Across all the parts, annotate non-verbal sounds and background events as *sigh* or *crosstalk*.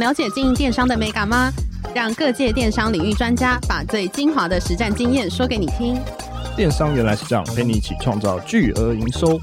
了解经营电商的美感吗？让各界电商领域专家把最精华的实战经验说给你听。电商原来是这样，陪你一起创造巨额营收。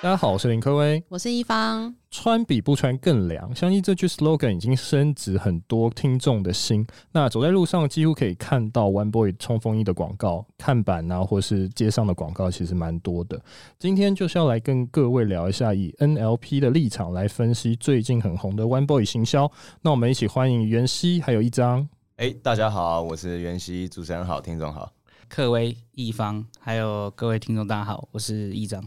大家好，我是林科威，我是一方。穿比不穿更凉，相信这句 slogan 已经深植很多听众的心。那走在路上，几乎可以看到 One Boy 冲锋衣的广告看板啊，或是街上的广告，其实蛮多的。今天就是要来跟各位聊一下，以 NLP 的立场来分析最近很红的 One Boy 行销。那我们一起欢迎袁熙，还有一张。哎，大家好，我是袁熙，主持人好，听众好，克威、一方，还有各位听众大家好，我是一张。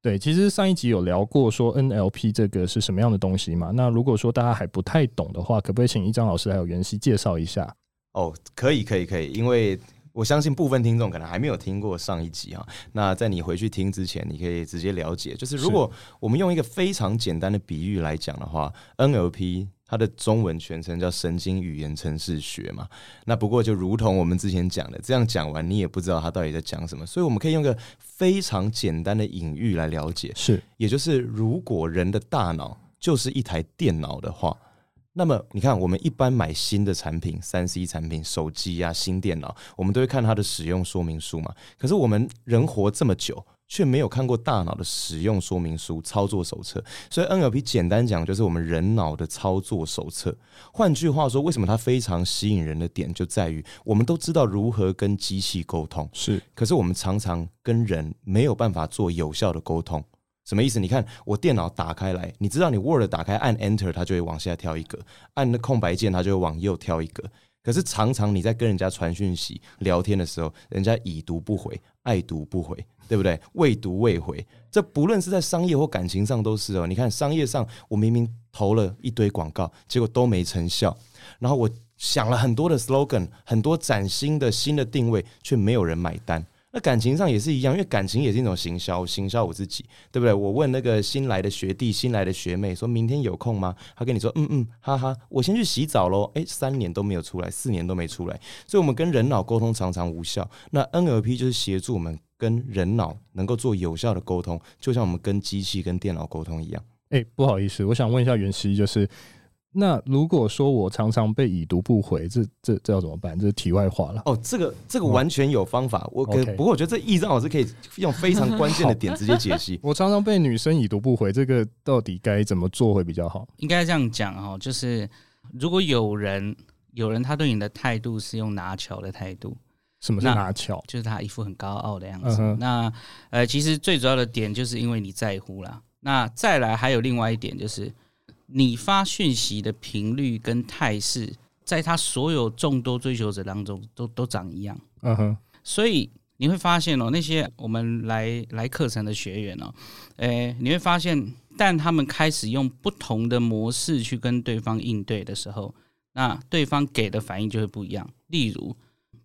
对，其实上一集有聊过说 NLP 这个是什么样的东西嘛？那如果说大家还不太懂的话，可不可以请一张老师还有袁熙介绍一下？哦，可以，可以，可以，因为我相信部分听众可能还没有听过上一集啊。那在你回去听之前，你可以直接了解，就是如果我们用一个非常简单的比喻来讲的话，NLP。它的中文全称叫神经语言程式学嘛，那不过就如同我们之前讲的，这样讲完你也不知道它到底在讲什么，所以我们可以用个非常简单的隐喻来了解，是，也就是如果人的大脑就是一台电脑的话，那么你看我们一般买新的产品，三 C 产品，手机啊，新电脑，我们都会看它的使用说明书嘛，可是我们人活这么久。却没有看过大脑的使用说明书、操作手册，所以 NLP 简单讲就是我们人脑的操作手册。换句话说，为什么它非常吸引人的点就在于，我们都知道如何跟机器沟通，是，可是我们常常跟人没有办法做有效的沟通。什么意思？你看我电脑打开来，你知道你 Word 打开按 Enter，它就会往下跳一格；按那空白键，它就会往右跳一格。可是常常你在跟人家传讯息、聊天的时候，人家已读不回，爱读不回。对不对？未读未回，这不论是在商业或感情上都是哦。你看商业上，我明明投了一堆广告，结果都没成效。然后我想了很多的 slogan，很多崭新的新的定位，却没有人买单。那感情上也是一样，因为感情也是一种行销，行销我自己，对不对？我问那个新来的学弟、新来的学妹，说明天有空吗？他跟你说，嗯嗯，哈哈，我先去洗澡喽。诶，三年都没有出来，四年都没出来，所以我们跟人脑沟通常常无效。那 NLP 就是协助我们。跟人脑能够做有效的沟通，就像我们跟机器、跟电脑沟通一样。哎、欸，不好意思，我想问一下袁熙，就是那如果说我常常被已读不回，这这这要怎么办？这是题外话了。哦，这个这个完全有方法。我可不过我觉得这一张老师可以用非常关键的 *laughs* 点直接解析。*laughs* 我常常被女生已读不回，这个到底该怎么做会比较好？应该这样讲哦，就是如果有人有人他对你的态度是用拿球的态度。什么是拿翘？就是他一副很高傲的样子。Uh. 那呃，其实最主要的点就是因为你在乎啦。那再来还有另外一点，就是你发讯息的频率跟态势，在他所有众多追求者当中都都长一样。嗯哼、uh。所以你会发现哦，那些我们来来课程的学员哦，诶，你会发现，但他们开始用不同的模式去跟对方应对的时候，那对方给的反应就会不一样。例如，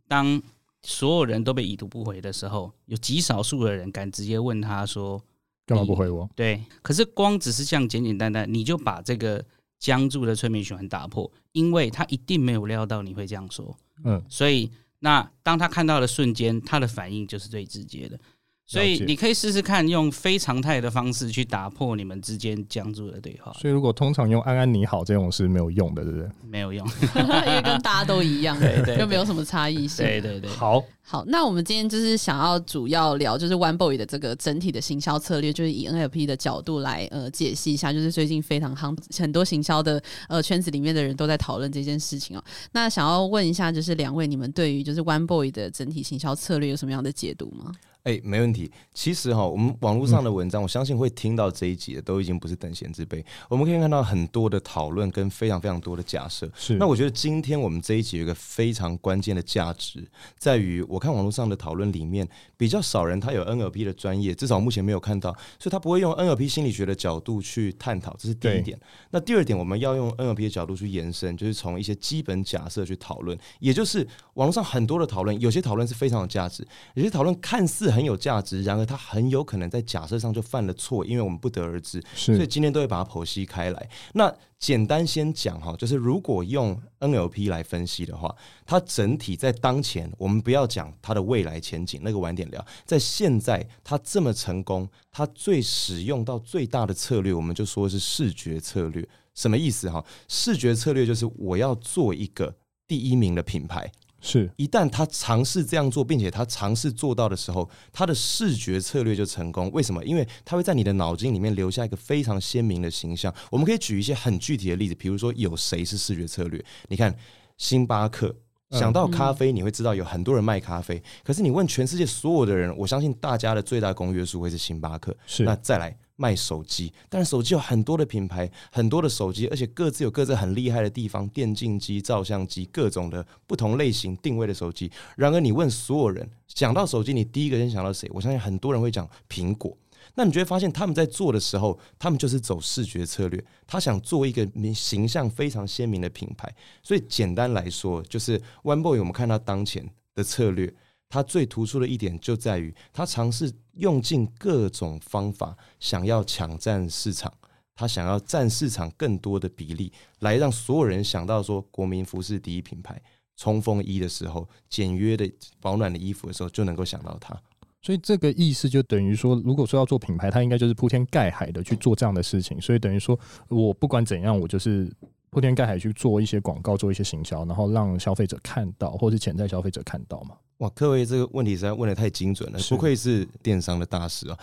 当所有人都被已读不回的时候，有极少数的人敢直接问他说：“干嘛不回我？”对，可是光只是这样简简单单，你就把这个僵住的催眠循环打破，因为他一定没有料到你会这样说。嗯，所以那当他看到的瞬间，他的反应就是最直接的。所以你可以试试看用非常态的方式去打破你们之间僵住的对话。所以如果通常用安安你好这种是没有用的，对不对？没有用，*laughs* 因为跟大家都一样，*laughs* 对对，又没有什么差异性。对对对，好好，那我们今天就是想要主要聊就是 One Boy 的这个整体的行销策略，就是以 NLP 的角度来呃解析一下，就是最近非常夯，很多行销的呃圈子里面的人都在讨论这件事情哦。那想要问一下，就是两位你们对于就是 One Boy 的整体行销策略有什么样的解读吗？哎、欸，没问题。其实哈，我们网络上的文章，我相信会听到这一集的，都已经不是等闲之辈。我们可以看到很多的讨论跟非常非常多的假设。是。那我觉得今天我们这一集有一个非常关键的价值，在于我看网络上的讨论里面，比较少人他有 NLP 的专业，至少目前没有看到，所以他不会用 NLP 心理学的角度去探讨，这是第一点。那第二点，我们要用 NLP 的角度去延伸，就是从一些基本假设去讨论，也就是网络上很多的讨论，有些讨论是非常有价值，有些讨论看似。很有价值，然而它很有可能在假设上就犯了错，因为我们不得而知。是，所以今天都会把它剖析开来。那简单先讲哈，就是如果用 NLP 来分析的话，它整体在当前，我们不要讲它的未来前景，那个晚点聊。在现在，它这么成功，它最使用到最大的策略，我们就说是视觉策略。什么意思哈？视觉策略就是我要做一个第一名的品牌。是，一旦他尝试这样做，并且他尝试做到的时候，他的视觉策略就成功。为什么？因为他会在你的脑筋里面留下一个非常鲜明的形象。我们可以举一些很具体的例子，比如说有谁是视觉策略？你看星巴克，想到咖啡，你会知道有很多人卖咖啡。嗯、可是你问全世界所有的人，我相信大家的最大公约数会是星巴克。是，那再来。卖手机，但是手机有很多的品牌，很多的手机，而且各自有各自很厉害的地方，电竞机、照相机，各种的不同类型定位的手机。然而，你问所有人，讲到手机，你第一个先想到谁？我相信很多人会讲苹果。那你就会发现，他们在做的时候，他们就是走视觉策略，他想做一个名形象非常鲜明的品牌。所以，简单来说，就是 One Boy，我们看到当前的策略。他最突出的一点就在于，他尝试用尽各种方法，想要抢占市场，他想要占市场更多的比例，来让所有人想到说，国民服饰第一品牌，冲锋衣的时候，简约的保暖的衣服的时候，就能够想到它。所以这个意思就等于说，如果说要做品牌，它应该就是铺天盖海的去做这样的事情。所以等于说，我不管怎样，我就是。铺天盖海去做一些广告，做一些行销，然后让消费者看到，或是潜在消费者看到嘛？哇，各位这个问题实在问的太精准了，不愧是电商的大师啊！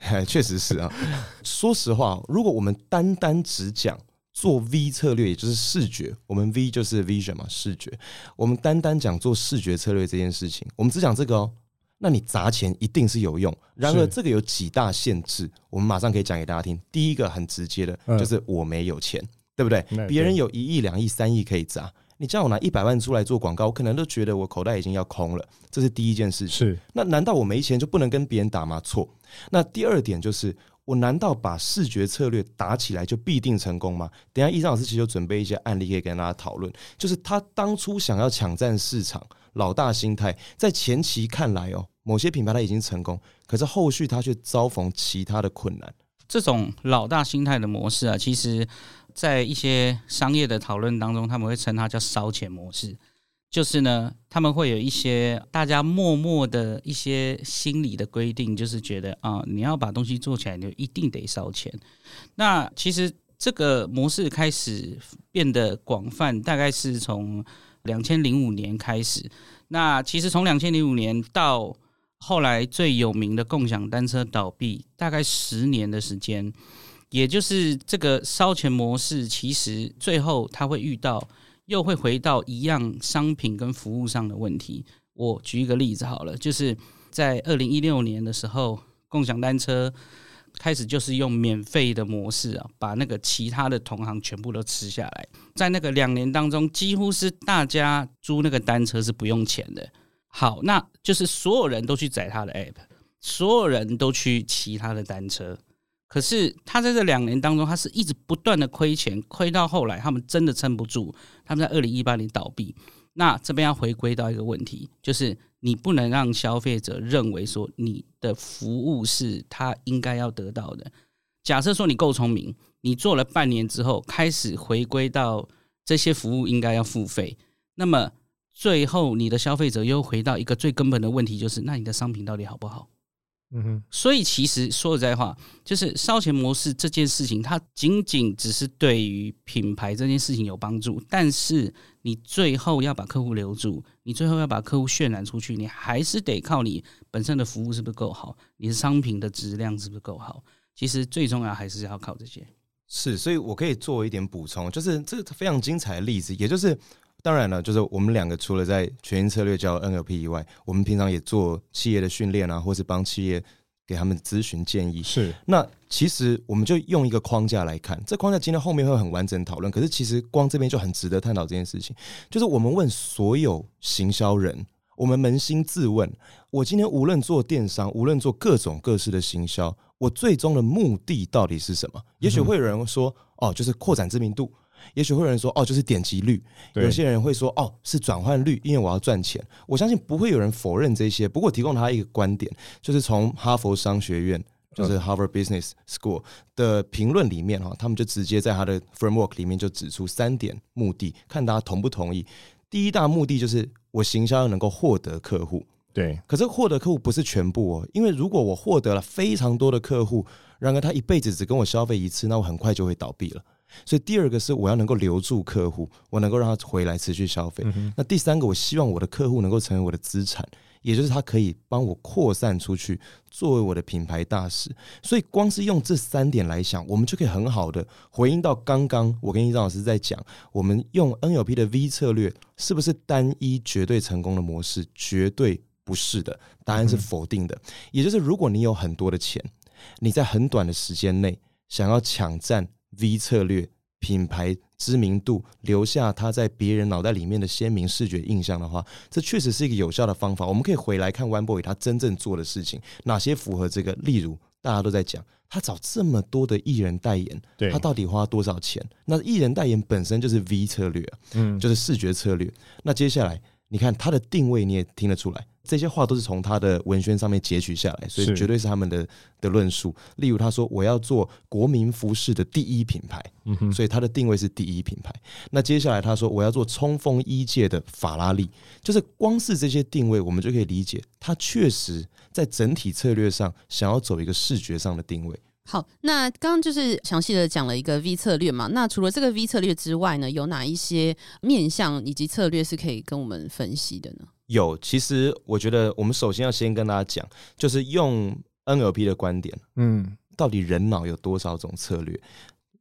哎，确实是啊。*laughs* 说实话，如果我们单单只讲做 V 策略，也就是视觉，我们 V 就是 vision 嘛，视觉。我们单单讲做视觉策略这件事情，我们只讲这个哦，那你砸钱一定是有用。然而，这个有几大限制，我们马上可以讲给大家听。第一个很直接的，就是我没有钱。对不对？别人有一亿、两亿、三亿可以砸，你叫我拿一百万出来做广告，我可能都觉得我口袋已经要空了。这是第一件事情。是，那难道我没钱就不能跟别人打吗？错。那第二点就是，我难道把视觉策略打起来就必定成功吗？等一下，易章老师其实有准备一些案例可以跟大家讨论。就是他当初想要抢占市场，老大心态，在前期看来哦，某些品牌他已经成功，可是后续他却遭逢其他的困难。这种老大心态的模式啊，其实。在一些商业的讨论当中，他们会称它叫烧钱模式，就是呢，他们会有一些大家默默的一些心理的规定，就是觉得啊，你要把东西做起来，你就一定得烧钱。那其实这个模式开始变得广泛，大概是从两千零五年开始。那其实从两千零五年到后来最有名的共享单车倒闭，大概十年的时间。也就是这个烧钱模式，其实最后他会遇到，又会回到一样商品跟服务上的问题。我举一个例子好了，就是在二零一六年的时候，共享单车开始就是用免费的模式啊，把那个其他的同行全部都吃下来。在那个两年当中，几乎是大家租那个单车是不用钱的。好，那就是所有人都去载他的 app，所有人都去骑他的单车。可是他在这两年当中，他是一直不断的亏钱，亏到后来他们真的撑不住，他们在二零一八年倒闭。那这边要回归到一个问题，就是你不能让消费者认为说你的服务是他应该要得到的。假设说你够聪明，你做了半年之后开始回归到这些服务应该要付费，那么最后你的消费者又回到一个最根本的问题，就是那你的商品到底好不好？嗯哼，所以其实说实在话，就是烧钱模式这件事情，它仅仅只是对于品牌这件事情有帮助，但是你最后要把客户留住，你最后要把客户渲染出去，你还是得靠你本身的服务是不是够好，你的商品的质量是不是够好。其实最重要还是要靠这些。是，所以我可以做一点补充，就是这个非常精彩的例子，也就是。当然了，就是我们两个除了在全新策略教 NLP 以外，我们平常也做企业的训练啊，或是帮企业给他们咨询建议。是，那其实我们就用一个框架来看，这框架今天后面会很完整讨论。可是其实光这边就很值得探讨这件事情，就是我们问所有行销人，我们扪心自问：我今天无论做电商，无论做各种各式的行销，我最终的目的到底是什么？也许会有人说：哦，就是扩展知名度。也许会有人说，哦，就是点击率。有些人会说，哦，是转换率，因为我要赚钱。我相信不会有人否认这些。不过，提供他一个观点，就是从哈佛商学院，就是 Harvard Business School 的评论里面哈，他们就直接在他的 framework 里面就指出三点目的，看大家同不同意。第一大目的就是我行销要能够获得客户。对，可是获得客户不是全部哦，因为如果我获得了非常多的客户，然而他一辈子只跟我消费一次，那我很快就会倒闭了。所以第二个是我要能够留住客户，我能够让他回来持续消费。嗯、那第三个，我希望我的客户能够成为我的资产，也就是他可以帮我扩散出去，作为我的品牌大使。所以光是用这三点来想，我们就可以很好的回应到刚刚我跟易章老师在讲，我们用 NLP 的 V 策略是不是单一绝对成功的模式？绝对不是的，答案是否定的。嗯、也就是如果你有很多的钱，你在很短的时间内想要抢占。V 策略品牌知名度，留下他在别人脑袋里面的鲜明视觉印象的话，这确实是一个有效的方法。我们可以回来看 One Boy 他真正做的事情，哪些符合这个？例如，大家都在讲他找这么多的艺人代言，他到底花多少钱？那艺人代言本身就是 V 策略，嗯，就是视觉策略。那接下来，你看他的定位，你也听得出来。这些话都是从他的文宣上面截取下来，所以绝对是他们的的论述。例如，他说我要做国民服饰的第一品牌，嗯哼，所以他的定位是第一品牌。那接下来他说我要做冲锋衣界的法拉利，就是光是这些定位，我们就可以理解他确实在整体策略上想要走一个视觉上的定位。好，那刚刚就是详细的讲了一个 V 策略嘛。那除了这个 V 策略之外呢，有哪一些面向以及策略是可以跟我们分析的呢？有，其实我觉得我们首先要先跟大家讲，就是用 NLP 的观点，嗯，到底人脑有多少种策略？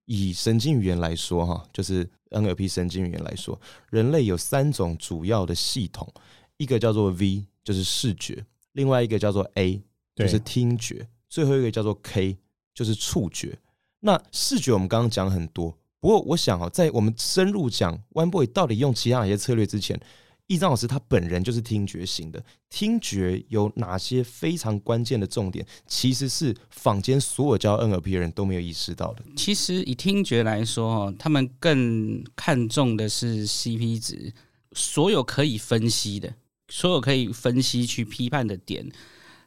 以神经语言来说，哈，就是 NLP 神经语言来说，人类有三种主要的系统，一个叫做 V，就是视觉；另外一个叫做 A，就是听觉；最后一个叫做 K，就是触觉。那视觉我们刚刚讲很多，不过我想啊，在我们深入讲 One Boy 到底用其他哪些策略之前，易章老师他本人就是听觉型的，听觉有哪些非常关键的重点，其实是坊间所有教 NLP 的人都没有意识到的。其实以听觉来说，他们更看重的是 CP 值，所有可以分析的，所有可以分析去批判的点，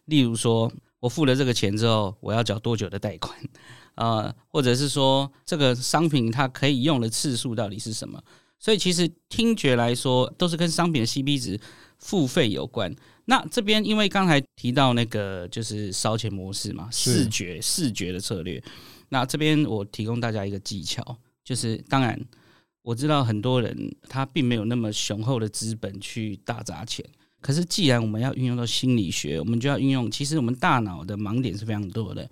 例如说我付了这个钱之后，我要缴多久的贷款，*laughs* 呃，或者是说这个商品它可以用的次数到底是什么？所以其实听觉来说，都是跟商品的 CP 值付费有关。那这边因为刚才提到那个就是烧钱模式嘛，视觉视觉的策略。那这边我提供大家一个技巧，就是当然我知道很多人他并没有那么雄厚的资本去大砸钱，可是既然我们要运用到心理学，我们就要运用。其实我们大脑的盲点是非常多的。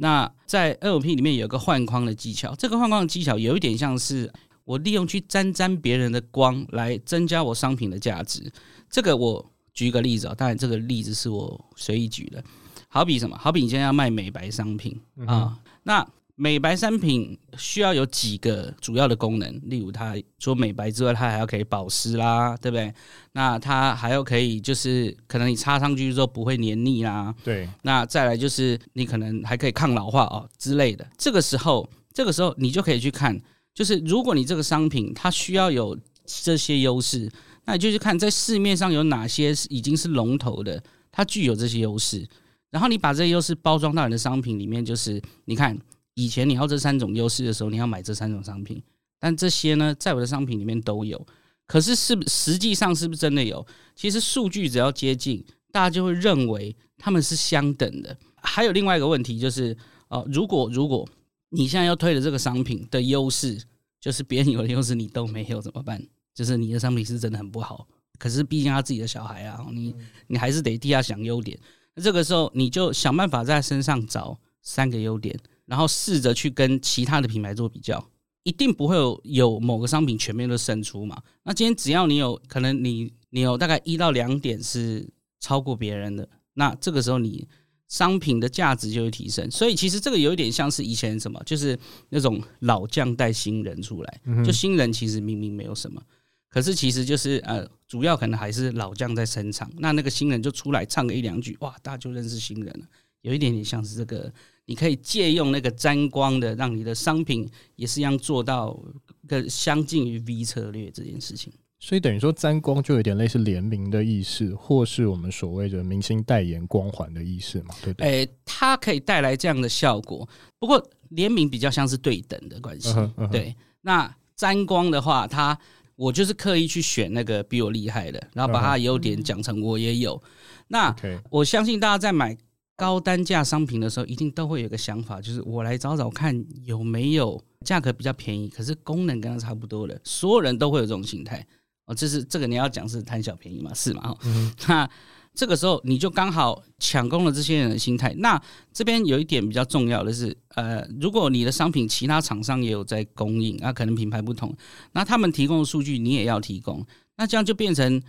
那在 NLP 里面有一个换框的技巧，这个换框的技巧有一点像是。我利用去沾沾别人的光来增加我商品的价值，这个我举一个例子啊，当然这个例子是我随意举的，好比什么？好比你现在要卖美白商品啊，那美白商品需要有几个主要的功能，例如它除了美白之外，它还要可以保湿啦，对不对？那它还要可以就是可能你擦上去之后不会黏腻啦，对。那再来就是你可能还可以抗老化哦之类的，这个时候这个时候你就可以去看。就是如果你这个商品它需要有这些优势，那你就去看在市面上有哪些已经是龙头的，它具有这些优势，然后你把这些优势包装到你的商品里面。就是你看以前你要这三种优势的时候，你要买这三种商品，但这些呢，在我的商品里面都有。可是是实际上是不是真的有？其实数据只要接近，大家就会认为他们是相等的。还有另外一个问题就是，哦，如果如果。你现在要推的这个商品的优势，就是别人有的优势你都没有怎么办？就是你的商品是真的很不好，可是毕竟他自己的小孩啊，你你还是得替他想优点。那这个时候你就想办法在他身上找三个优点，然后试着去跟其他的品牌做比较，一定不会有有某个商品全面都胜出嘛。那今天只要你有可能你你有大概一到两点是超过别人的，那这个时候你。商品的价值就会提升，所以其实这个有一点像是以前什么，就是那种老将带新人出来，就新人其实明明没有什么，可是其实就是呃，主要可能还是老将在撑场，那那个新人就出来唱个一两句，哇，大家就认识新人了。有一点点像是这个，你可以借用那个沾光的，让你的商品也是一样做到更相近于 V 策略这件事情。所以等于说沾光就有点类似联名的意思，或是我们所谓的明星代言光环的意思嘛？对不对？诶、欸，它可以带来这样的效果，不过联名比较像是对等的关系。Uh uh -huh. 对，那沾光的话，它我就是刻意去选那个比我厉害的，然后把它的优点讲成我也有。Uh. 那、我相信大家在买高单价商品的时候，一定都会有一个想法，就是我来找找看有没有价格比较便宜，可是功能跟它差不多的。所有人都会有这种心态。哦，这是这个你要讲是贪小便宜嘛？是嘛？嗯，*laughs* 那这个时候你就刚好抢攻了这些人的心态。那这边有一点比较重要的是，呃，如果你的商品其他厂商也有在供应，那可能品牌不同，那他们提供的数据你也要提供，那这样就变成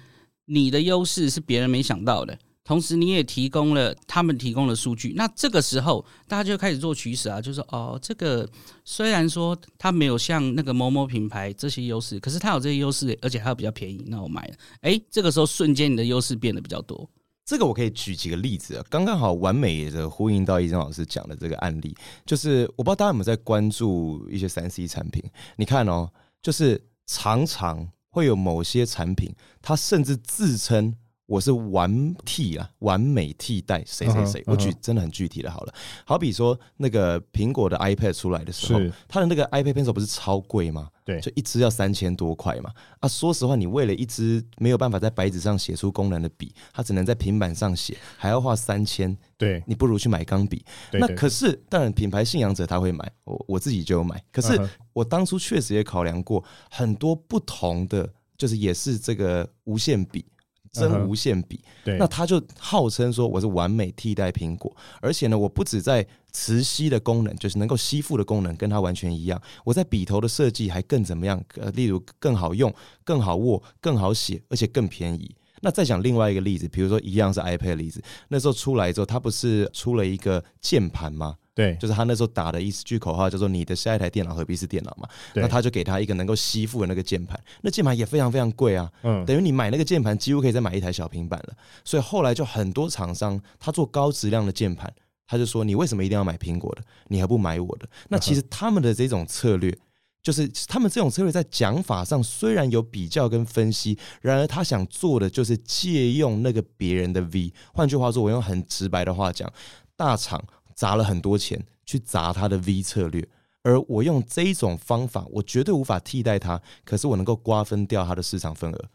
你的优势是别人没想到的。同时，你也提供了他们提供的数据，那这个时候大家就开始做取舍啊，就是说哦，这个虽然说它没有像那个某某品牌这些优势，可是它有这些优势，而且还有比较便宜，那我买了。哎，这个时候瞬间你的优势变得比较多。这个我可以举几个例子啊，刚刚好完美的呼应到医生老师讲的这个案例，就是我不知道大家有没有在关注一些三 C 产品，你看哦，就是常常会有某些产品，它甚至自称。我是完替啊，完美替代谁谁谁。我举真的很具体的，好了，好比说那个苹果的 iPad 出来的时候，它的那个 iPad Pencil 不是超贵吗？对，就一支要三千多块嘛。啊，说实话，你为了一支没有办法在白纸上写出功能的笔，它只能在平板上写，还要花三千。对，你不如去买钢笔。那可是，当然品牌信仰者他会买，我我自己就有买。可是我当初确实也考量过很多不同的，就是也是这个无线笔。真无线笔，对，那他就号称说我是完美替代苹果，而且呢，我不止在磁吸的功能，就是能够吸附的功能跟它完全一样，我在笔头的设计还更怎么样？呃，例如更好用、更好握、更好写，而且更便宜。那再讲另外一个例子，比如说一样是 iPad 的例子，那时候出来之后，它不是出了一个键盘吗？对，就是他那时候打的一句口号叫做“你的下一台电脑何必是电脑嘛”，那他就给他一个能够吸附的那个键盘，那键盘也非常非常贵啊，嗯，等于你买那个键盘几乎可以再买一台小平板了。所以后来就很多厂商他做高质量的键盘，他就说你为什么一定要买苹果的？你还不买我的？那其实他们的这种策略，就是他们这种策略在讲法上虽然有比较跟分析，然而他想做的就是借用那个别人的 V。换句话说，我用很直白的话讲，大厂。砸了很多钱去砸他的 V 策略，而我用这一种方法，我绝对无法替代他，可是我能够瓜分掉他的市场份额。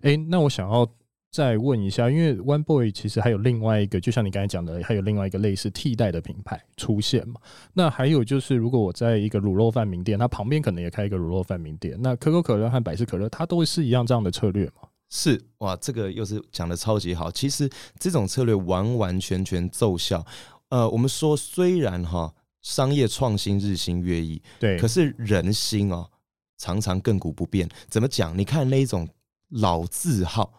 哎，那我想要再问一下，因为 One Boy 其实还有另外一个，就像你刚才讲的，还有另外一个类似替代的品牌出现嘛？那还有就是，如果我在一个卤肉饭名店，它旁边可能也开一个卤肉饭名店，那可口可乐和百事可乐，它都是一样这样的策略吗？是哇，这个又是讲的超级好。其实这种策略完完全全奏效。呃，我们说虽然哈商业创新日新月异，对，可是人心哦常常亘古不变。怎么讲？你看那一种老字号，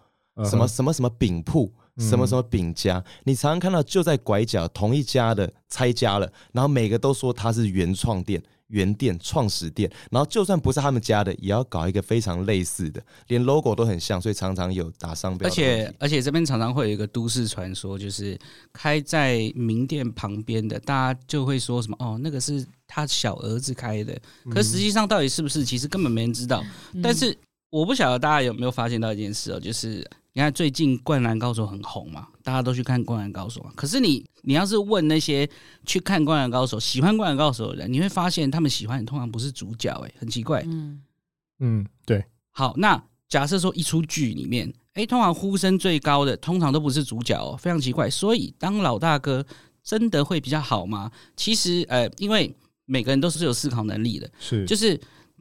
什么什么什么饼铺，什么什么饼家，嗯，你常常看到就在拐角同一家的拆家了，然后每个都说它是原创店。原店、创始店，然后就算不是他们家的，也要搞一个非常类似的，连 logo 都很像，所以常常有打商标。而且而且这边常常会有一个都市传说，就是开在名店旁边的，大家就会说什么哦，那个是他小儿子开的，可实际上到底是不是，其实根本没人知道。嗯、但是我不晓得大家有没有发现到一件事哦，就是。你看最近《灌篮高手》很红嘛，大家都去看《灌篮高手》。可是你，你要是问那些去看《灌篮高手》、喜欢《灌篮高手》的人，你会发现他们喜欢的通常不是主角，哎，很奇怪。嗯嗯，对。好，那假设说一出剧里面，哎，通常呼声最高的通常都不是主角哦，非常奇怪。所以当老大哥真的会比较好吗？其实，呃，因为每个人都是有思考能力的，是，就是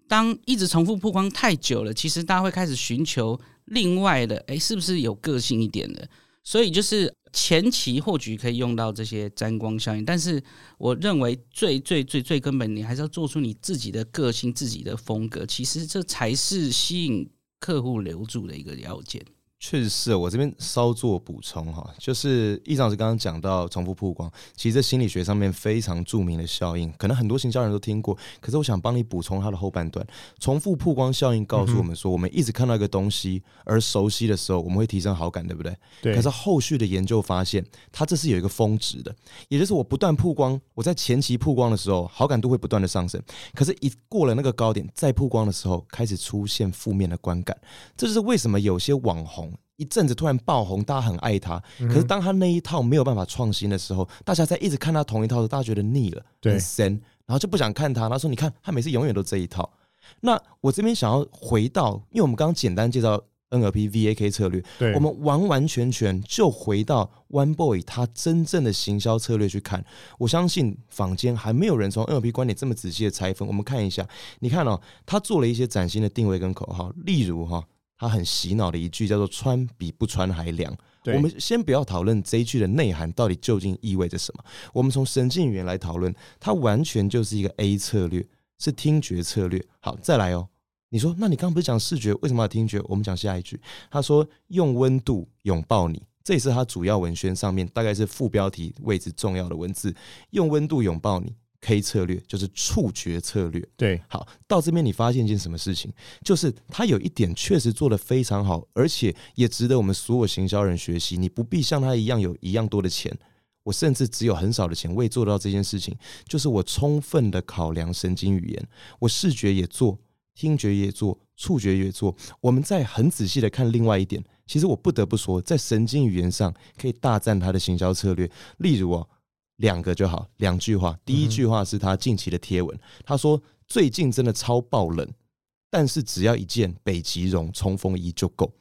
当一直重复曝光太久了，其实大家会开始寻求。另外的，哎，是不是有个性一点的？所以就是前期或许可以用到这些沾光效应，但是我认为最最最最根本，你还是要做出你自己的个性、自己的风格。其实这才是吸引客户留住的一个要件。确实是我这边稍作补充哈，就是易老师刚刚讲到重复曝光，其实这心理学上面非常著名的效应，可能很多行销人都听过。可是我想帮你补充它的后半段，重复曝光效应告诉我们说，我们一直看到一个东西而熟悉的时候，我们会提升好感，对不对？对。可是后续的研究发现，它这是有一个峰值的，也就是我不断曝光，我在前期曝光的时候，好感度会不断的上升。可是，一过了那个高点，再曝光的时候，开始出现负面的观感。这就是为什么有些网红。一阵子突然爆红，大家很爱他。可是当他那一套没有办法创新的时候，大家在一直看他同一套的时候，大家觉得腻了，很神，然后就不想看他。他说：“你看，他每次永远都这一套。”那我这边想要回到，因为我们刚刚简单介绍 NLP VAK 策略，我们完完全全就回到 One Boy 他真正的行销策略去看。我相信坊间还没有人从 NLP 观点这么仔细的拆分。我们看一下，你看哦，他做了一些崭新的定位跟口号，例如哈。他很洗脑的一句叫做“穿比不穿还凉”。我们先不要讨论这一句的内涵到底究竟意味着什么。我们从神经语言来讨论，它完全就是一个 A 策略，是听觉策略。好，再来哦。你说，那你刚刚不是讲视觉，为什么要听觉？我们讲下一句。他说：“用温度拥抱你。”这也是他主要文宣上面大概是副标题位置重要的文字。用温度拥抱你。K 策略就是触觉策略，对，好，到这边你发现一件什么事情？就是他有一点确实做得非常好，而且也值得我们所有行销人学习。你不必像他一样有一样多的钱，我甚至只有很少的钱，我也做到这件事情。就是我充分的考量神经语言，我视觉也做，听觉也做，触觉也做。我们再很仔细的看另外一点，其实我不得不说，在神经语言上可以大赞他的行销策略，例如哦。两个就好，两句话。第一句话是他近期的贴文，他说最近真的超爆冷，但是只要一件北极绒冲锋衣就够。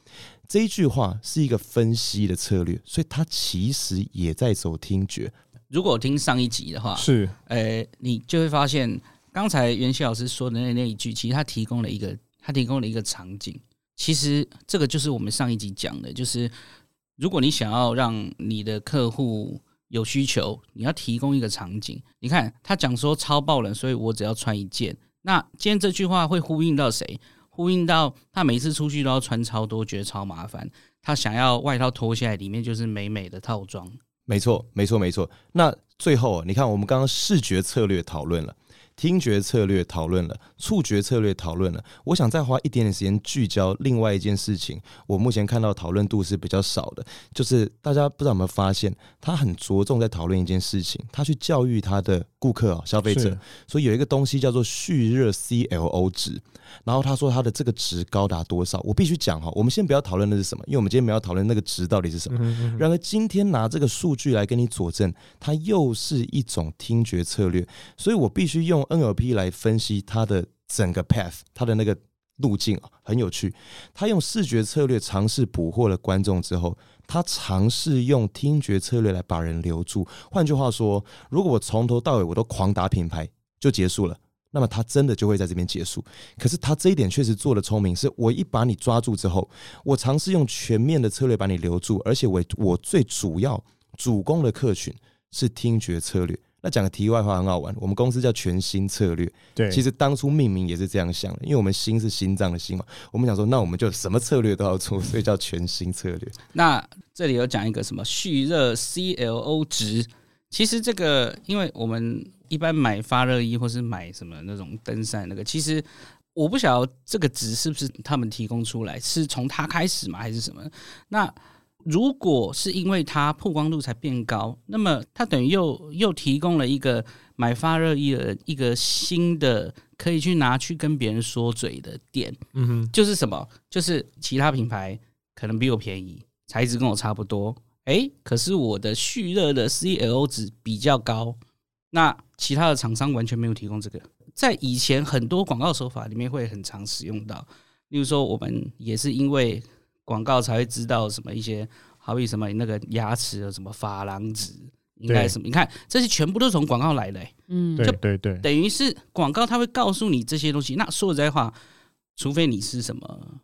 这一句话是一个分析的策略，所以他其实也在走听觉。如果听上一集的话，是，呃，你就会发现刚才袁熙老师说的那那一句，其实他提供了一个，他提供了一个场景。其实这个就是我们上一集讲的，就是如果你想要让你的客户。有需求，你要提供一个场景。你看他讲说超爆冷，所以我只要穿一件。那今天这句话会呼应到谁？呼应到他每次出去都要穿超多，觉得超麻烦。他想要外套脱下来，里面就是美美的套装。没错，没错，没错。那最后，你看我们刚刚视觉策略讨论了。听觉策略讨论了，触觉策略讨论了。我想再花一点点时间聚焦另外一件事情。我目前看到讨论度是比较少的，就是大家不知道有没有发现，他很着重在讨论一件事情，他去教育他的顾客啊、消费者。所以有一个东西叫做蓄热 CLO 值，然后他说他的这个值高达多少？我必须讲哈，我们先不要讨论那是什么，因为我们今天没有讨论那个值到底是什么。然而今天拿这个数据来跟你佐证，它又是一种听觉策略，所以我必须用。NLP 来分析他的整个 path，他的那个路径啊，很有趣。他用视觉策略尝试捕获了观众之后，他尝试用听觉策略来把人留住。换句话说，如果我从头到尾我都狂打品牌就结束了，那么他真的就会在这边结束。可是他这一点确实做得聪明，是我一把你抓住之后，我尝试用全面的策略把你留住，而且我我最主要主攻的客群是听觉策略。那讲个题外话很好玩，我们公司叫全新策略。对，其实当初命名也是这样想的，因为我们心是心脏的心嘛。我们想说，那我们就什么策略都要做，*laughs* 所以叫全新策略。那这里有讲一个什么蓄热 CLO 值，其实这个，因为我们一般买发热衣或是买什么那种登山那个，其实我不晓得这个值是不是他们提供出来，是从他开始吗，还是什么？那。如果是因为它曝光度才变高，那么它等于又又提供了一个买发热衣的一个新的可以去拿去跟别人说嘴的点。嗯哼，就是什么？就是其他品牌可能比我便宜，材质跟我差不多，诶，可是我的蓄热的 CLO 值比较高，那其他的厂商完全没有提供这个。在以前很多广告手法里面会很常使用到，例如说我们也是因为。广告才会知道什么一些，好比什么那个牙齿的什么珐琅质，应该什么？你看这些全部都是从广告来的，欸，嗯，对对对，等于是广告它会告诉你这些东西。那说实在话，除非你是什么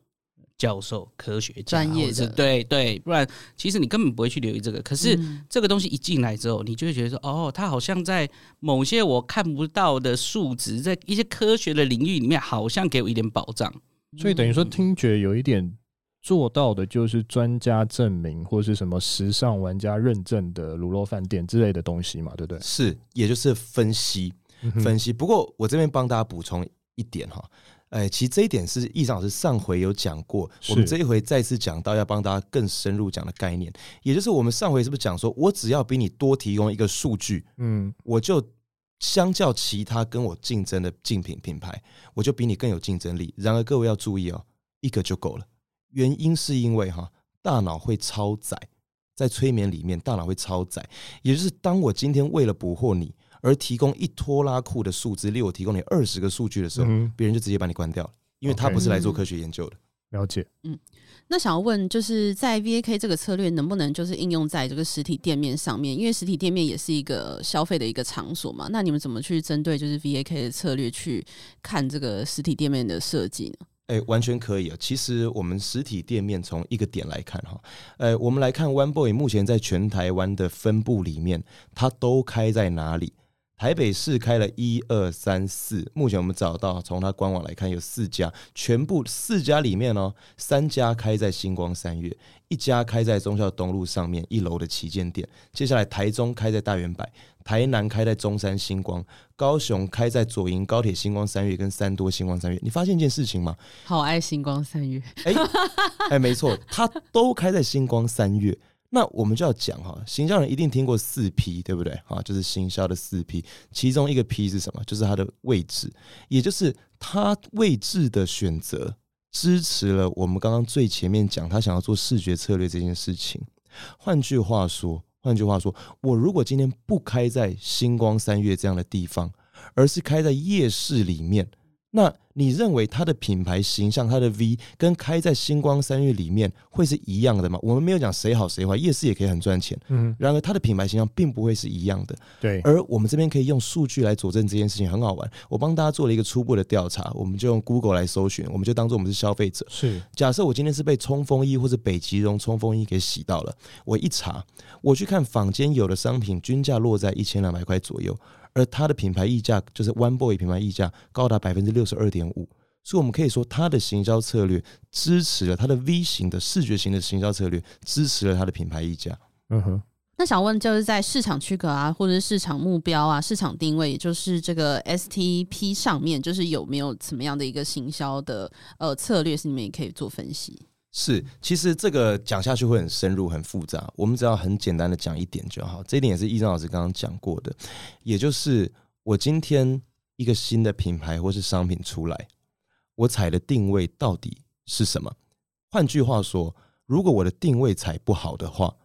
教授、科学家，专业的，对对，不然其实你根本不会去留意这个。可是这个东西一进来之后，你就会觉得说，哦，它好像在某些我看不到的数值，在一些科学的领域里面，好像给我一点保障。所以等于说，听觉有一点。做到的就是专家证明或是什么时尚玩家认证的卤肉饭店之类的东西嘛，对不对？是，也就是分析分析。不过我这边帮大家补充一点哈，哎，其实这一点是易老师上回有讲过，我们这一回再次讲到要帮大家更深入讲的概念，也就是我们上回是不是讲说我只要比你多提供一个数据，嗯，我就相较其他跟我竞争的竞品品牌，我就比你更有竞争力。然而各位要注意哦，一个就够了。原因是因为哈，大脑会超载，在催眠里面，大脑会超载，也就是当我今天为了捕获你而提供一拖拉库的数字，例如我提供你二十个数据的时候，别、嗯、人就直接把你关掉了，因为他不是来做科学研究的。嗯、了解。嗯，那想要问，就是在 VAK 这个策略能不能就是应用在这个实体店面上面？因为实体店面也是一个消费的一个场所嘛。那你们怎么去针对就是 VAK 的策略去看这个实体店面的设计呢？哎，完全可以啊！其实我们实体店面从一个点来看哈，呃，我们来看 One Boy 目前在全台湾的分布里面，它都开在哪里？台北市开了一二三四，目前我们找到从它官网来看有四家，全部四家里面哦，三家开在星光三月，一家开在忠孝东路上面一楼的旗舰店，接下来台中开在大圆百，台南开在中山星光，高雄开在左营高铁星光三月跟三多星光三月。你发现一件事情吗？好爱星光三月，哎哎，没错，它都开在星光三越。那我们就要讲哈，行销人一定听过四 P，对不对？哈，就是行销的四 P，其中一个 P 是什么？就是它的位置，也就是它位置的选择，支持了我们刚刚最前面讲他想要做视觉策略这件事情。换句话说，换句话说，我如果今天不开在星光三月这样的地方，而是开在夜市里面。那你认为它的品牌形象，它的 V 跟开在星光三月里面会是一样的吗？我们没有讲谁好谁坏，夜市也可以很赚钱。嗯，然而它的品牌形象并不会是一样的。对，而我们这边可以用数据来佐证这件事情，很好玩。我帮大家做了一个初步的调查，我们就用 Google 来搜寻，我们就当做我们是消费者。是，假设我今天是被冲锋衣或者北极绒冲锋衣给洗到了，我一查，我去看坊间有的商品均价落在一千两百块左右。而它的品牌溢价就是 One Boy 品牌溢价高达百分之六十二点五，所以我们可以说它的行销策略支持了它的 V 型的视觉型的行销策略，支持了它的品牌溢价。嗯哼。那想问就是在市场区隔啊，或者是市场目标啊、市场定位，也就是这个 STP 上面，就是有没有什么样的一个行销的呃策略，是你们也可以做分析。是，其实这个讲下去会很深入、很复杂。我们只要很简单的讲一点就好。这一点也是易正老师刚刚讲过的，也就是我今天一个新的品牌或是商品出来，我踩的定位到底是什么？换句话说，如果我的定位踩不好的话，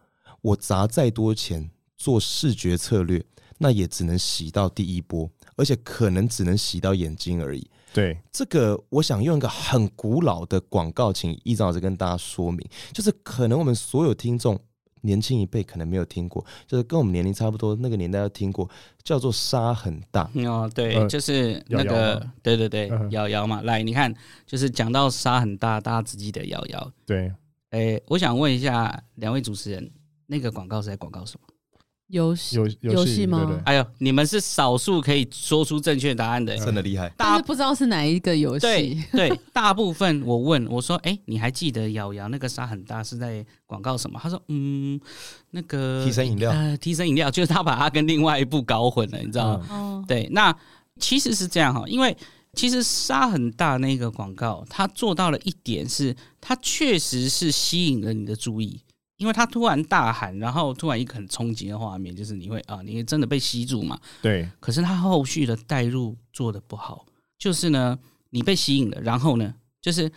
我砸再多钱做视觉策略，那也只能洗到第一波，而且可能只能洗到眼睛而已。对这个，我想用一个很古老的广告，请易正老师跟大家说明，就是可能我们所有听众年轻一辈可能没有听过，就是跟我们年龄差不多那个年代要听过，叫做沙很大。*laughs* 哦，对，就是那个，呃、对对对，瑶瑶嘛。来，你看，就是讲到沙很大，大家只记得瑶瑶。对，哎，我想问一下两位主持人，那个广告是在广告什么？游戏游游戏吗？对对对，哎呦，你们是少数可以说出正确答案的，真的厉害。大家不知道是哪一个游戏。对对，*laughs* 大部分我问我说，哎、欸，你还记得咬牙那个沙很大是在广告什么？他说，嗯，那个提神饮料，呃，提神饮料，就是他把它跟另外一部搞混了，你知道吗？嗯、对，那其实是这样哈，因为其实沙很大那个广告，它做到了一点是，它确实是吸引了你的注意。因为他突然大喊，然后突然一个很冲击的画面，就是你会啊，你真的被吸住嘛？对。可是他后续的带入做的不好，就是呢，你被吸引了，然后呢，就是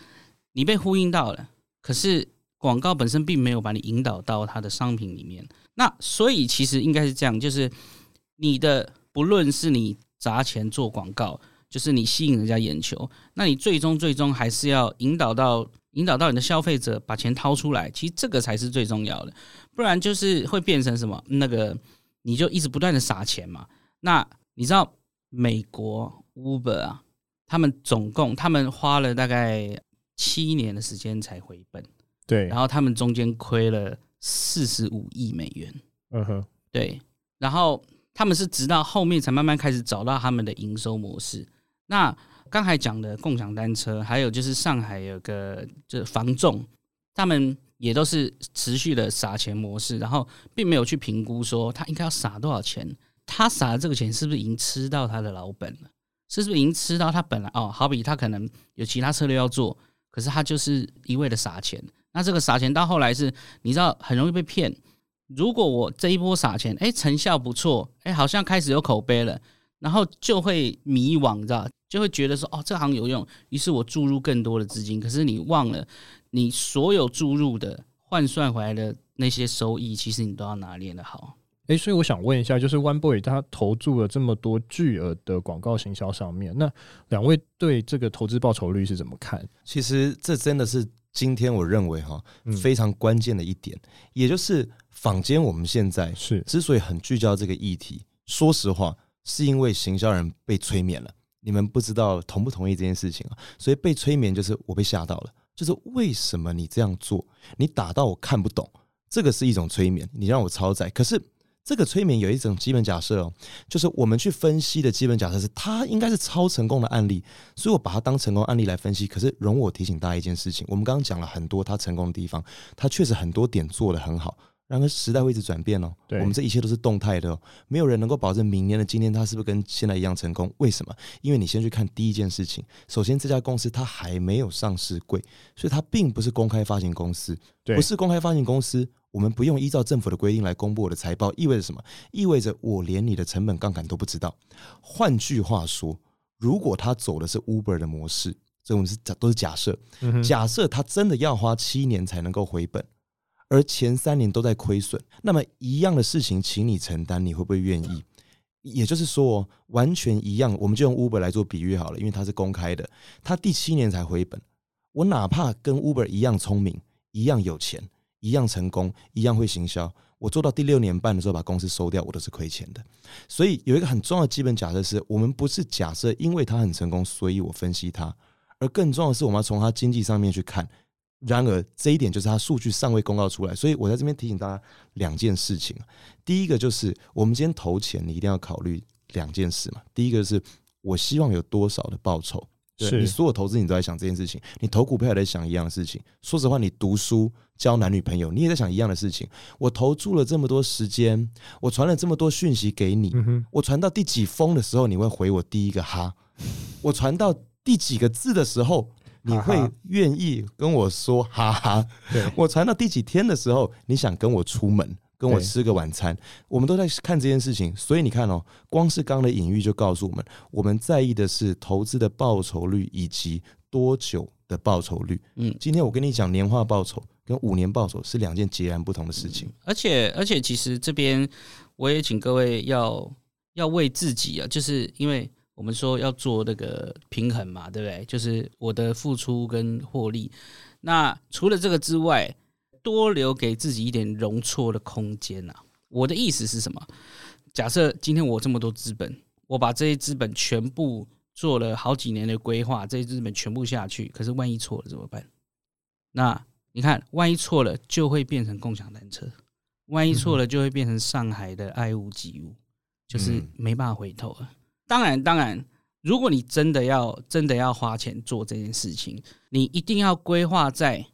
你被呼应到了，可是广告本身并没有把你引导到他的商品里面。那所以其实应该是这样，就是你的不论是你砸钱做广告，就是你吸引人家眼球，那你最终最终还是要引导到。引导到你的消费者把钱掏出来，其实这个才是最重要的，不然就是会变成什么？那个你就一直不断的撒钱嘛。那你知道美国 Uber 啊，他们总共他们花了大概七年的时间才回本，对，然后他们中间亏了四十五亿美元，嗯哼，对，然后他们是直到后面才慢慢开始找到他们的营收模式。那刚才讲的共享单车，还有就是上海有个就是房仲，他们也都是持续的撒钱模式，然后并没有去评估说他应该要撒多少钱，他撒的这个钱是不是已经吃到他的老本了？是不是已经吃到他本来哦？好比他可能有其他策略要做，可是他就是一味的撒钱。那这个撒钱到后来是，你知道很容易被骗。如果我这一波撒钱，哎，成效不错，哎，好像开始有口碑了，然后就会迷惘，知道，就会觉得说，哦，这行有用，于是我注入更多的资金。可是你忘了，你所有注入的换算回来的那些收益，其实你都要拿捏得好。诶，所以我想问一下，就是 One Boy 他投注了这么多巨额的广告行销上面，那两位对这个投资报酬率是怎么看？其实这真的是今天我认为哈非常关键的一点，嗯、也就是坊间我们现在是之所以很聚焦这个议题，说实话是因为行销人被催眠了。你们不知道同不同意这件事情啊？所以被催眠就是我被吓到了，就是为什么你这样做，你打到我看不懂，这个是一种催眠，你让我超载，可是。这个催眠有一种基本假设哦，就是我们去分析的基本假设是它应该是超成功的案例，所以我把它当成功案例来分析。可是容我提醒大家一件事情，我们刚刚讲了很多它成功的地方，它确实很多点做得很好。然而时代会一直转变哦，我们这一切都是动态的哦，没有人能够保证明年的今天它是不是跟现在一样成功。为什么？因为你先去看第一件事情，首先这家公司它还没有上市柜，所以它并不是公开发行公司，不是公开发行公司。我们不用依照政府的规定来公布我的财报，意味着什么？意味着我连你的成本杠杆都不知道。换句话说，如果他走的是 Uber 的模式，这我们是假都是假设。假设他真的要花七年才能够回本，而前三年都在亏损，那么一样的事情，请你承担，你会不会愿意？也就是说，完全一样，我们就用 Uber 来做比喻好了，因为它是公开的，他第七年才回本，我哪怕跟 Uber 一样聪明，一样有钱。一样成功，一样会行销。我做到第六年半的时候把公司收掉，我都是亏钱的。所以有一个很重要的基本假设是，我们不是假设因为他很成功，所以我分析他，而更重要的是我们要从他经济上面去看。然而这一点就是它数据尚未公告出来，所以我在这边提醒大家两件事情。第一个就是我们今天投钱，你一定要考虑两件事嘛。第一个是我希望有多少的报酬。对，你所有投资，你都在想这件事情。你投股票也在想一样的事情。说实话，你读书、交男女朋友，你也在想一样的事情。我投注了这么多时间，我传了这么多讯息给你，我传到第几封的时候，你会回我第一个哈？我传到第几个字的时候，你会愿意跟我说哈哈？我传到第几天的时候，你想跟我出门？跟我吃个晚餐，我们都在看这件事情，所以你看哦，光是刚刚的隐喻就告诉我们，我们在意的是投资的报酬率以及多久的报酬率。嗯，今天我跟你讲，年化报酬跟五年报酬是两件截然不同的事情。而且，而且，其实这边我也请各位要要为自己啊，就是因为我们说要做那个平衡嘛，对不对？就是我的付出跟获利。那除了这个之外，多留给自己一点容错的空间呐！我的意思是什么？假设今天我这么多资本，我把这些资本全部做了好几年的规划，这些资本全部下去，可是万一错了怎么办？那你看，万一错了就会变成共享单车，万一错了就会变成上海的爱屋及乌，就是没办法回头了。当然，当然，如果你真的要真的要花钱做这件事情，你一定要规划在。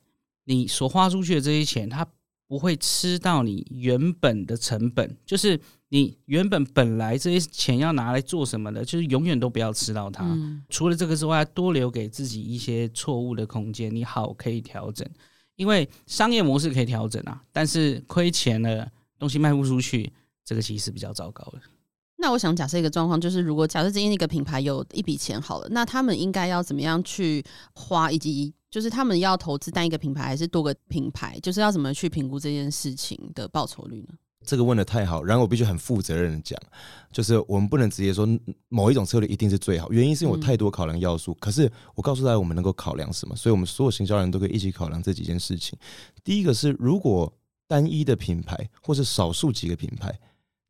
你所花出去的这些钱，它不会吃到你原本的成本，就是你原本本来这些钱要拿来做什么的，就是永远都不要吃到它。嗯、除了这个之外，多留给自己一些错误的空间，你好可以调整。因为商业模式可以调整啊，但是亏钱了，东西卖不出去，这个其实是比较糟糕的。那我想假设一个状况，就是如果假设今天一个品牌有一笔钱好了，那他们应该要怎么样去花，以及。就是他们要投资单一个品牌还是多个品牌？就是要怎么去评估这件事情的报酬率呢？这个问的太好，然后我必须很负责任的讲，就是我们不能直接说某一种策略一定是最好，原因是因为我太多考量要素。嗯、可是我告诉大家，我们能够考量什么？所以我们所有行销人都可以一起考量这几件事情。第一个是，如果单一的品牌或是少数几个品牌，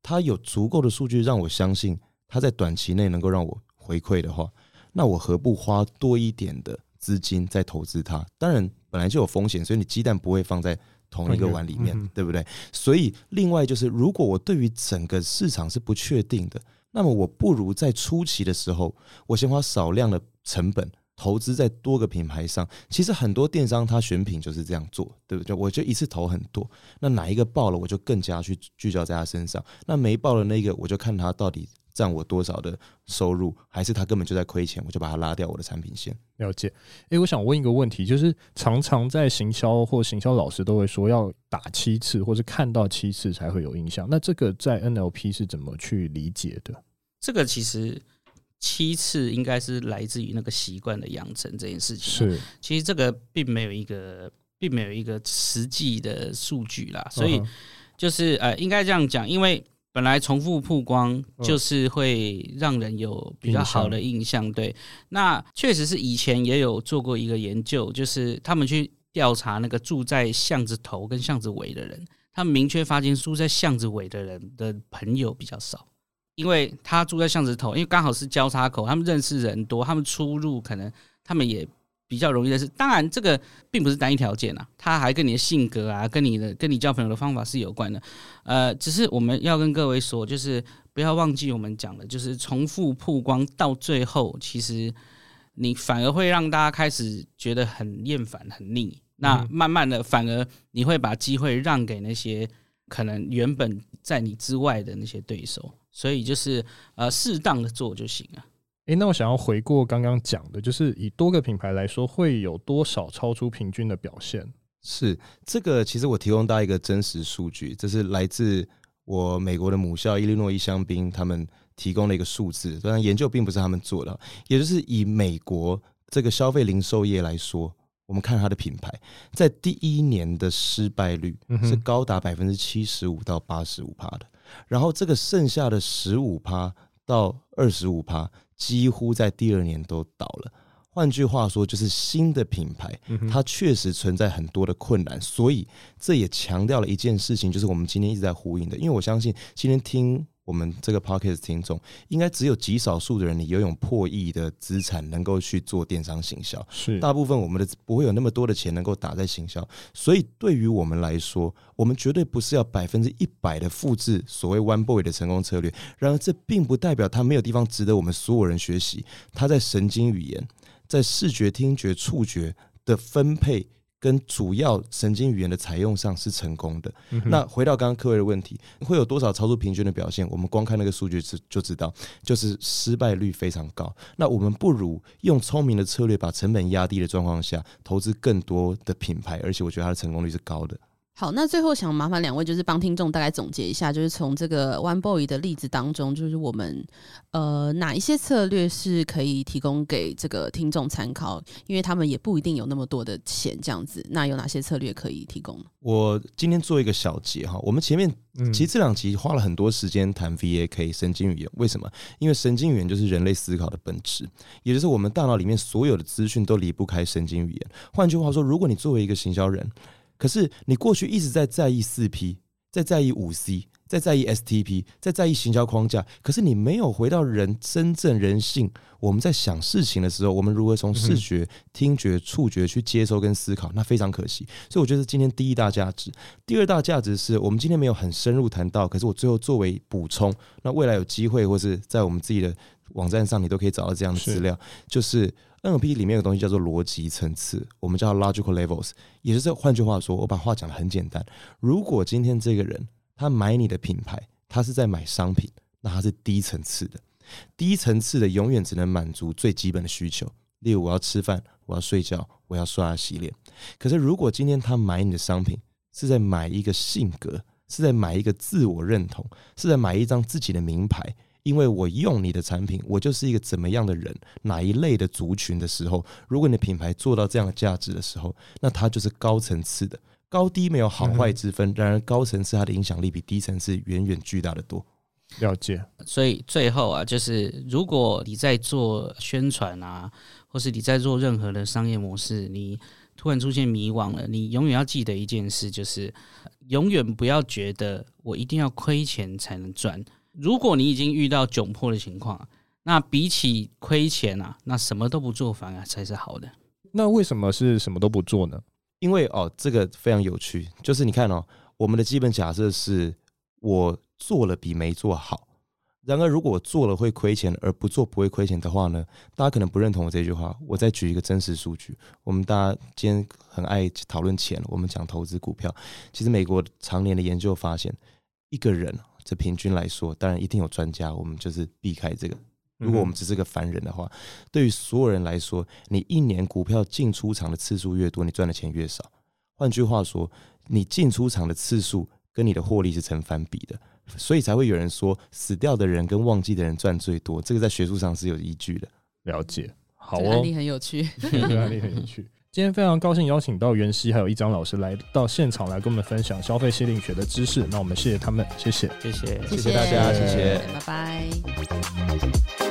它有足够的数据让我相信他在短期内能够让我回馈的话，那我何不花多一点的？资金在投资它，当然本来就有风险，所以你鸡蛋不会放在同一个碗里面，嗯、对不对？所以另外就是，如果我对于整个市场是不确定的，那么我不如在初期的时候，我先花少量的成本投资在多个品牌上。其实很多电商他选品就是这样做，对不对？我就一次投很多，那哪一个爆了，我就更加去聚焦在他身上。那没爆的那个，我就看他到底。占我多少的收入，还是他根本就在亏钱，我就把他拉掉我的产品线。了解。诶、欸，我想问一个问题，就是常常在行销或行销老师都会说要打七次，或是看到七次才会有印象。那这个在 NLP 是怎么去理解的？这个其实七次应该是来自于那个习惯的养成这件事情。是，其实这个并没有一个，并没有一个实际的数据啦。所以就是呃，应该这样讲，因为。本来重复曝光就是会让人有比较好的印象，对。那确实是以前也有做过一个研究，就是他们去调查那个住在巷子头跟巷子尾的人，他们明确发现住在巷子尾的人的朋友比较少，因为他住在巷子头，因为刚好是交叉口，他们认识人多，他们出入可能他们也。比较容易认识，当然这个并不是单一条件啊，他还跟你的性格啊，跟你的跟你交朋友的方法是有关的。呃，只是我们要跟各位说，就是不要忘记我们讲的，就是重复曝光到最后，其实你反而会让大家开始觉得很厌烦、很腻。那慢慢的，反而你会把机会让给那些可能原本在你之外的那些对手。所以就是呃，适当的做就行了。诶，那我想要回过刚刚讲的，就是以多个品牌来说，会有多少超出平均的表现？是这个，其实我提供大家一个真实数据，这是来自我美国的母校伊利诺伊香槟他们提供的一个数字，当然研究并不是他们做的，也就是以美国这个消费零售业来说，我们看它的品牌在第一年的失败率是高达百分之七十五到八十五帕的，然后这个剩下的十五趴到二十五趴。几乎在第二年都倒了。换句话说，就是新的品牌，它确实存在很多的困难。所以这也强调了一件事情，就是我们今天一直在呼应的。因为我相信今天听。我们这个 podcast 听众应该只有极少数的人，你拥有破亿的资产，能够去做电商行销。是，大部分我们的不会有那么多的钱能够打在行销。所以对于我们来说，我们绝对不是要百分之一百的复制所谓 One Boy 的成功策略。然而，这并不代表他没有地方值得我们所有人学习。他在神经语言、在视觉、听觉、触觉的分配。跟主要神经语言的采用上是成功的。嗯、那回到刚刚各位的问题，会有多少超出平均的表现？我们光看那个数据就就知道，就是失败率非常高。那我们不如用聪明的策略，把成本压低的状况下，投资更多的品牌，而且我觉得它的成功率是高的。好，那最后想麻烦两位，就是帮听众大概总结一下，就是从这个 One Boy 的例子当中，就是我们呃哪一些策略是可以提供给这个听众参考，因为他们也不一定有那么多的钱这样子。那有哪些策略可以提供？我今天做一个小结哈，我们前面其实这两集花了很多时间谈 VAK 神经语言，为什么？因为神经语言就是人类思考的本质，也就是我们大脑里面所有的资讯都离不开神经语言。换句话说，如果你作为一个行销人，可是你过去一直在在意四 P，在在意五 C，在在意 STP，在在意行销框架。可是你没有回到人真正人性。我们在想事情的时候，我们如何从视觉、听觉、触觉去接收跟思考？那非常可惜。所以我觉得今天第一大价值，第二大价值是我们今天没有很深入谈到。可是我最后作为补充，那未来有机会或是在我们自己的网站上，你都可以找到这样的资料，就是。NLP 里面有个东西叫做逻辑层次，我们叫 logical levels，也就是换句话说，我把话讲得很简单。如果今天这个人他买你的品牌，他是在买商品，那他是低层次的。低层次的永远只能满足最基本的需求，例如我要吃饭，我要睡觉，我要刷牙洗脸。可是如果今天他买你的商品，是在买一个性格，是在买一个自我认同，是在买一张自己的名牌。因为我用你的产品，我就是一个怎么样的人，哪一类的族群的时候，如果你的品牌做到这样的价值的时候，那它就是高层次的，高低没有好坏之分。然而高层次它的影响力比低层次远远巨大的多。了解。所以最后啊，就是如果你在做宣传啊，或是你在做任何的商业模式，你突然出现迷惘了，你永远要记得一件事，就是永远不要觉得我一定要亏钱才能赚。如果你已经遇到窘迫的情况，那比起亏钱啊，那什么都不做反而才是好的。那为什么是什么都不做呢？因为哦，这个非常有趣，就是你看哦，我们的基本假设是我做了比没做好。然而，如果做了会亏钱，而不做不会亏钱的话呢？大家可能不认同我这句话。我再举一个真实数据。我们大家今天很爱讨论钱，我们讲投资股票。其实美国常年的研究发现，一个人这平均来说，当然一定有专家，我们就是避开这个。如果我们只是个凡人的话，对于所有人来说，你一年股票进出场的次数越多，你赚的钱越少。换句话说，你进出场的次数跟你的获利是成反比的。所以才会有人说，死掉的人跟忘记的人赚最多，这个在学术上是有依据的。了解，好哦，案例很有趣，*laughs* 这个案例很有趣。今天非常高兴邀请到袁熙还有一张老师来到现场来跟我们分享消费心理学的知识。那我们谢谢他们，谢谢，谢谢，谢谢大家，谢谢，拜拜。